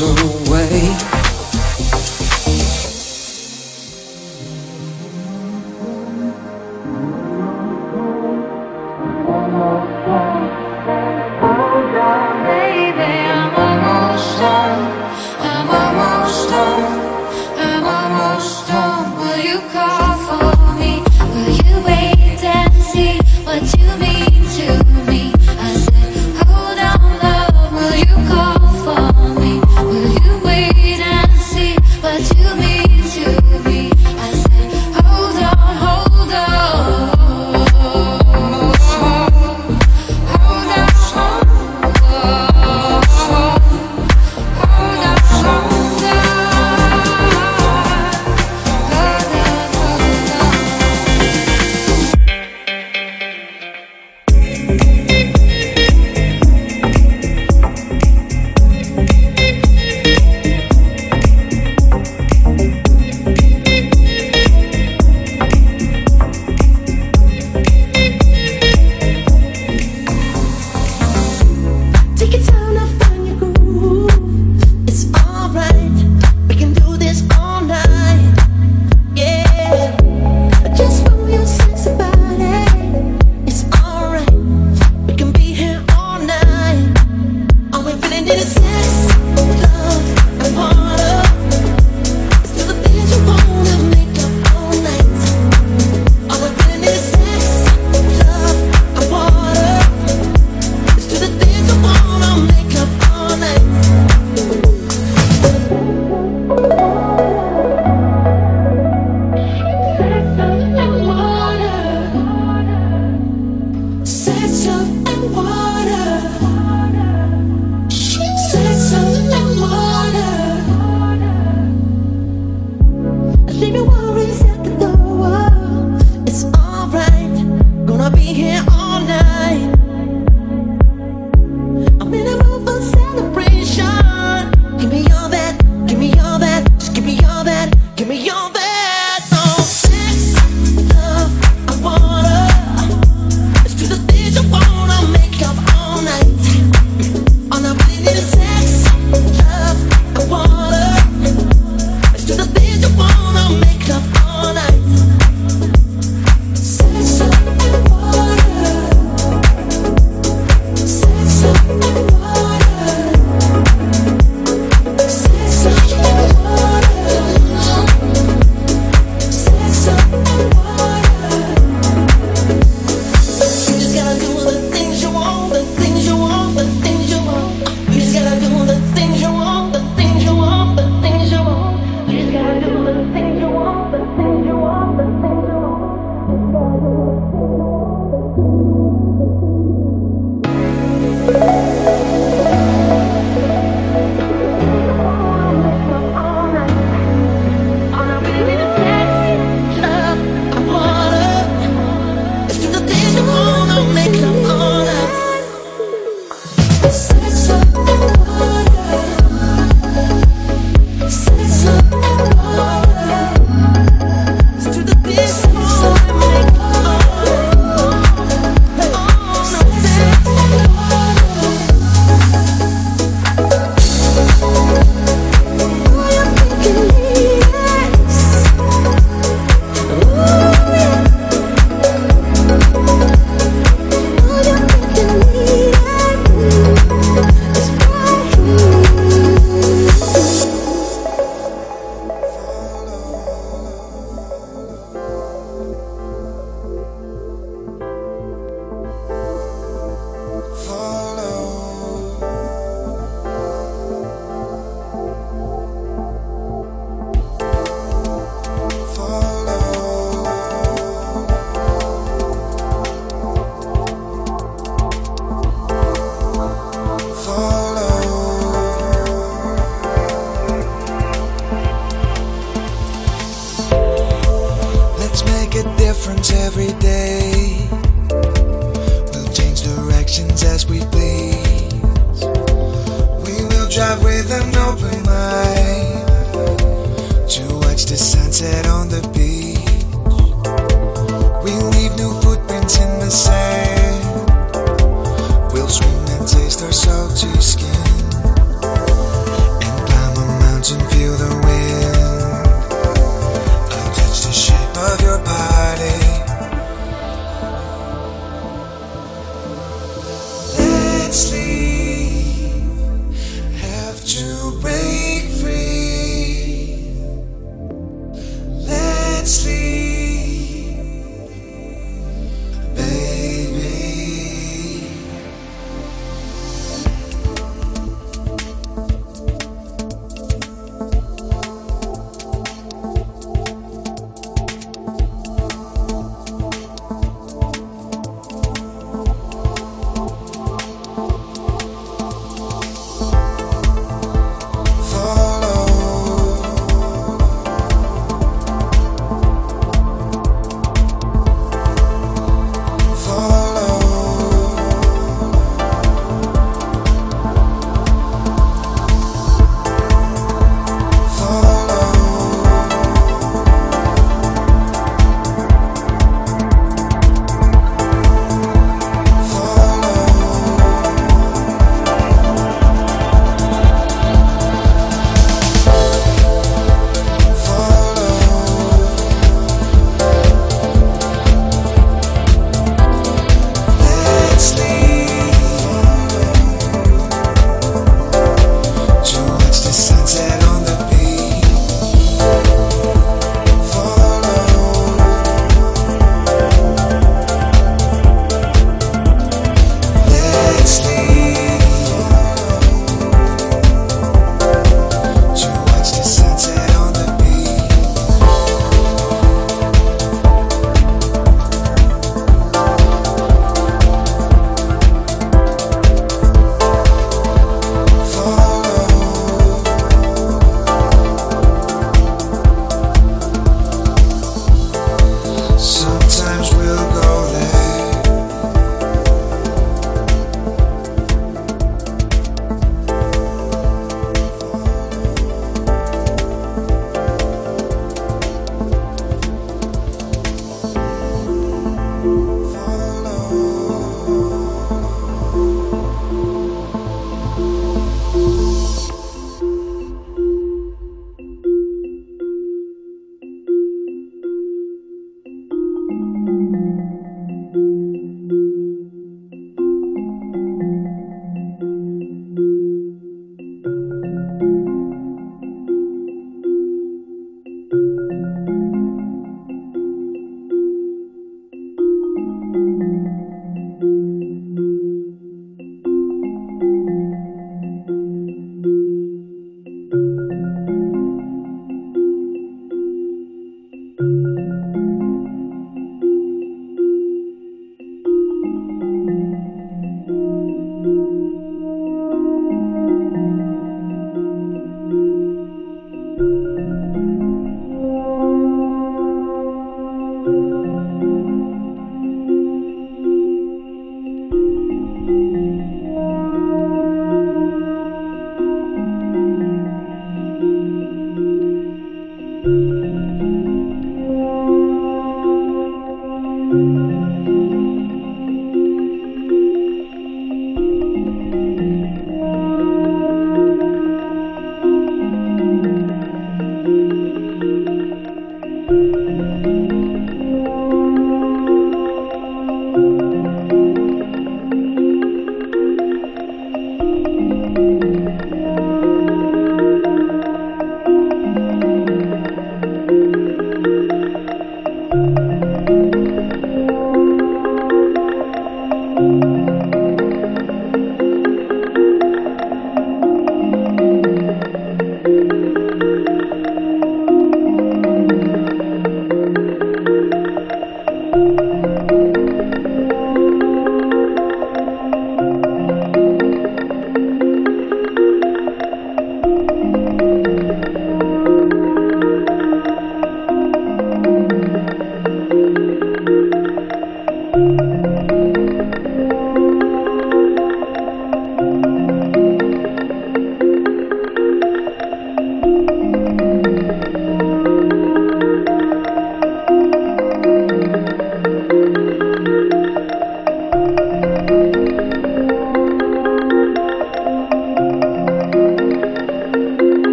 soon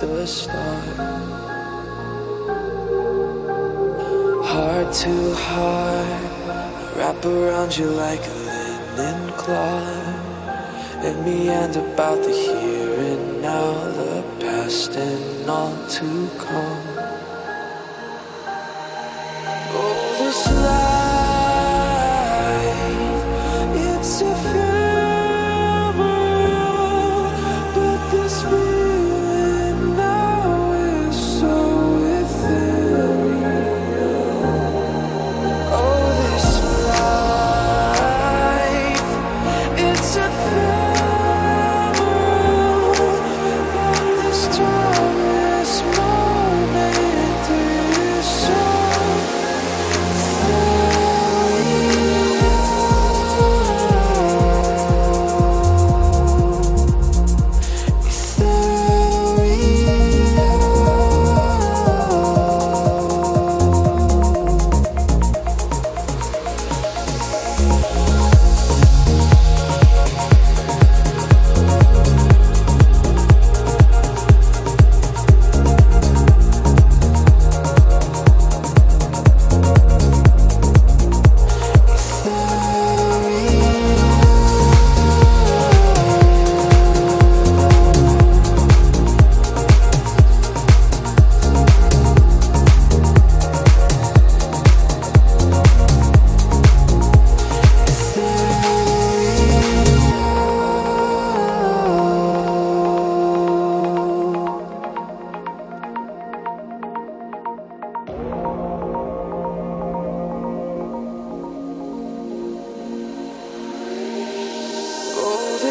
the stars. Heart to heart, wrap around you like a linen cloth. Let me end about the here and now, the past and all to come. Oh, this life,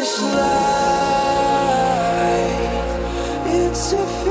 this life, it's ephemeral,